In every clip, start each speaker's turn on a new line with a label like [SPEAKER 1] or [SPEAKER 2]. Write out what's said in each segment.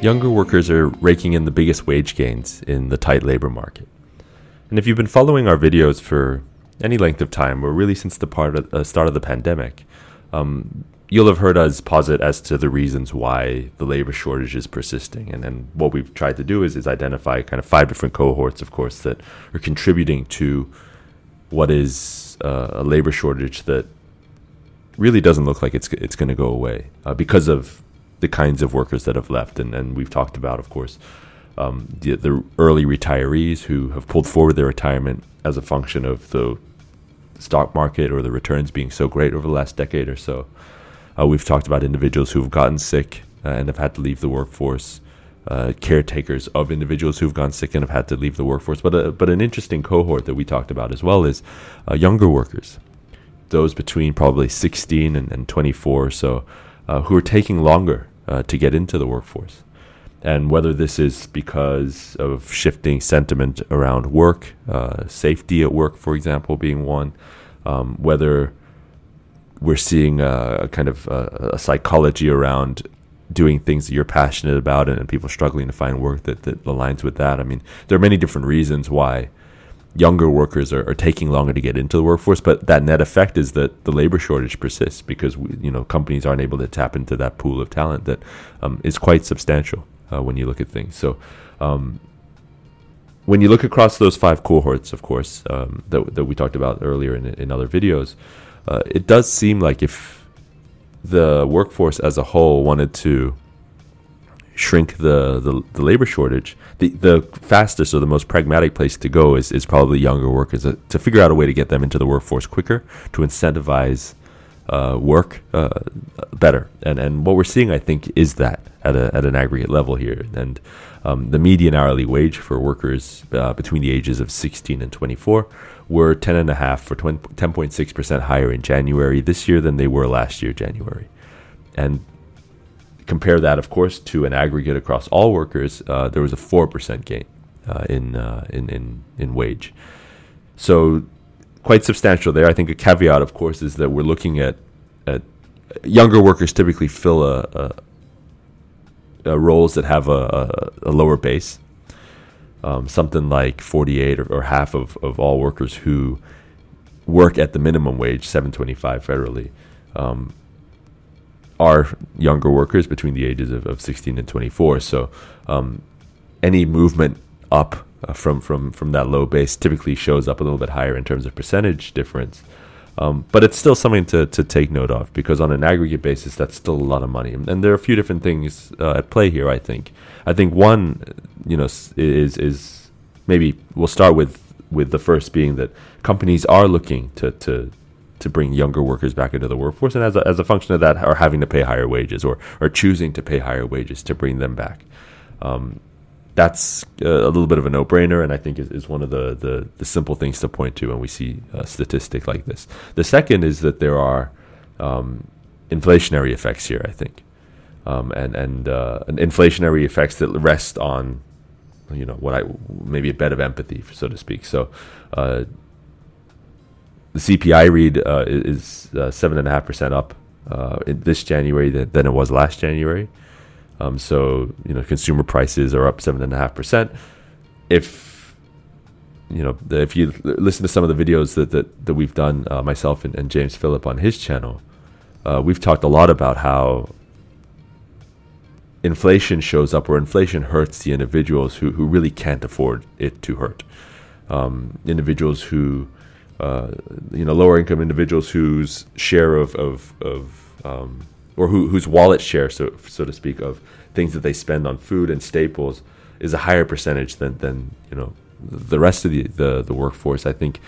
[SPEAKER 1] Younger workers are raking in the biggest wage gains in the tight labor market. And if you've been following our videos for any length of time, or really since the of, uh, start of the pandemic, um, you'll have heard us posit as to the reasons why the labor shortage is persisting. And, then what we've tried to do is, is identify kind of five different cohorts, of course, that are contributing to what is uh, a labor shortage that really doesn't look like it's, it's going to go away uh, because of the kinds of workers that have left. And, and we've talked about, of course, um, the, the early retirees who have pulled forward their retirement as a function of the stock market or the returns being so great over the last decade or so. Uh, we've talked about individuals who've gotten sick uh, and have had to leave the workforce, uh, caretakers of individuals who've gone sick and have had to leave the workforce. But, uh, but an interesting cohort that we talked about as well is uh, younger workers, those between probably 16 and, and 24 or so, uh, who are taking longer to get into the workforce. And whether this is because of shifting sentiment around work, safety at work, for example, being one, um, whether we're seeing a, kind of a, a, psychology around doing things that you're passionate about and, and, people struggling to find work that, that aligns with that. I mean, there are many different reasons why younger workers are, are, taking longer to get into the workforce, but that net effect is that the labor shortage persists because we, you know companies aren't able to tap into that pool of talent that um, is quite substantial uh, when you look at things. So. Um, when you look across those five cohorts, of course, um, that, that we talked about earlier in, in other videos, uh, it does seem like if the workforce as a whole wanted to shrink the, the, the, labor shortage, the, the fastest or the most pragmatic place to go is, is probably younger workers uh, to figure out a way to get them into the workforce quicker, to incentivize uh, work uh, better. And, and what we're seeing, I think, is that at, a, at an aggregate level here. And um, the median hourly wage for workers uh, between the ages of 16 and 24 were 10.5 for 10.6% higher in January this year than they were last year, January. And compare that, of course, to an aggregate across all workers, uh, there was a 4% gain uh, in, uh, in, in, in wage. So quite substantial there. I think a caveat, of course, is that we're looking at, at younger workers typically fill a, a, a roles that have a, a lower base um, something like 48 or, or, half of, of all workers who work at the minimum wage, 725 federally, um, are younger workers between the ages of, of 16 and 24. So um, any movement up uh, from, from, from that low base typically shows up a little bit higher in terms of percentage difference. Um, but it's still something to, to take note of because on an aggregate basis, that's still a lot of money. And there are a few different things uh, at play here. I think. I think one, you know, is is maybe we'll start with with the first being that companies are looking to to to bring younger workers back into the workforce, and as a, as a function of that, are having to pay higher wages or or choosing to pay higher wages to bring them back. Um, that's a little bit of a no-brainer, and I think is, is one of the, the, the simple things to point to when we see a statistic like this. The second is that there are um, inflationary effects here. I think, um, and and uh, inflationary effects that rest on, you know, what I maybe a bed of empathy, so to speak. So. Uh, the CPI read uh, is uh, seven and a half percent up uh, this January than, it was last January. Um, so you know, consumer prices are up seven and a half percent. If you know, if you listen to some of the videos that that, that we've done, uh, myself and, and, James Phillip on his channel, uh, we've talked a lot about how inflation shows up, or inflation hurts the individuals who who really can't afford it to hurt. Um, individuals who uh, you know, lower income individuals whose share of of, of um, or who, whose wallet share, so so to speak, of things that they spend on food and staples is a higher percentage than than you know the rest of the the, the workforce. I think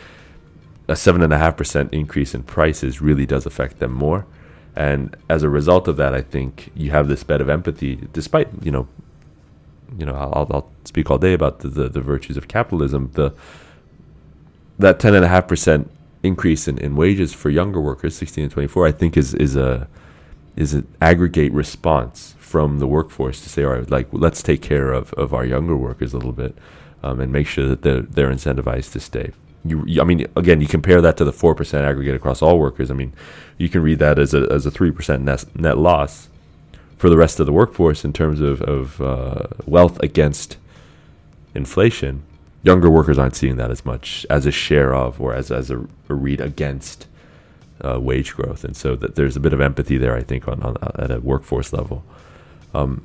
[SPEAKER 1] a seven and a half percent increase in prices really does affect them more, and as a result of that, I think you have this bed of empathy, despite you know. You know, I'll, I'll speak all day about the, the, the virtues of capitalism. The that ten and a half percent increase in, in wages for younger workers, 16 to 24, I think is is a is an aggregate response from the workforce to say, all right, like let's take care of, of our younger workers a little bit um, and make sure that they're, they're incentivized to stay. You, I mean, again, you compare that to the four percent aggregate across all workers. I mean, you can read that as a as a three percent net net loss for the rest of the workforce in terms of, of uh, wealth against inflation, younger workers aren't seeing that as much as a share of or as, as a, a read against uh, wage growth. And so that there's a bit of empathy there, I think, on, on at a workforce level. Um,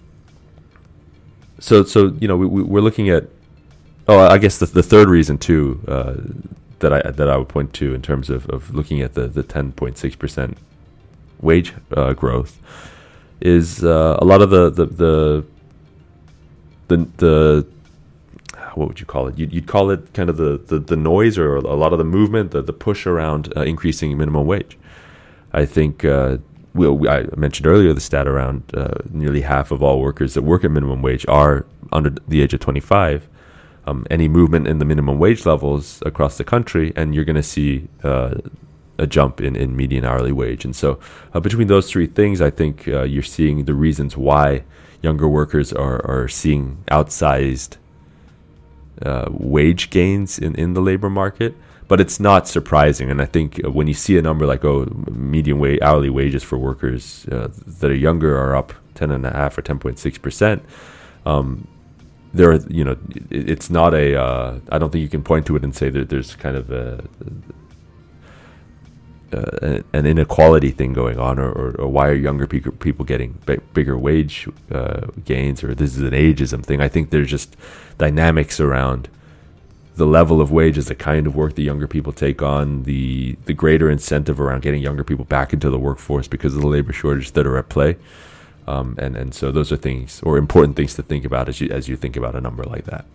[SPEAKER 1] so, so you know, we, we, are looking at. Oh, I guess the, the third reason too uh, that I that I would point to in terms of, of looking at the the 10.6 percent wage uh, growth is uh, a lot of the the the the, the what would you call it? You'd, you'd call it kind of the, the, the, noise or a lot of the movement, the, the push around uh, increasing minimum wage. I think uh, we, we, I mentioned earlier the stat around uh, nearly half of all workers that work at minimum wage are under the age of 25. Um, any movement in the minimum wage levels across the country, and you're going to see uh, a jump in, in median hourly wage. And so, uh, between those three things, I think uh, you're seeing the reasons why younger workers are, are seeing outsized uh, wage gains in, in the labor market. But it's not surprising. And I think uh, when you see a number like, oh, median wage, hourly wages for workers uh, that are younger are up 10.5 or 10.6%. Um, there are, you know, it's not a. Uh, I don't think you can point to it and say that there's kind of a, uh, an inequality thing going on, or, or, or why are younger people getting b- bigger wage uh, gains, or this is an ageism thing. I think there's just dynamics around the level of wages, the kind of work that younger people take on, the the greater incentive around getting younger people back into the workforce because of the labor shortages that are at play. Um, and and so those are things or important things to think about as you as you think about a number like that.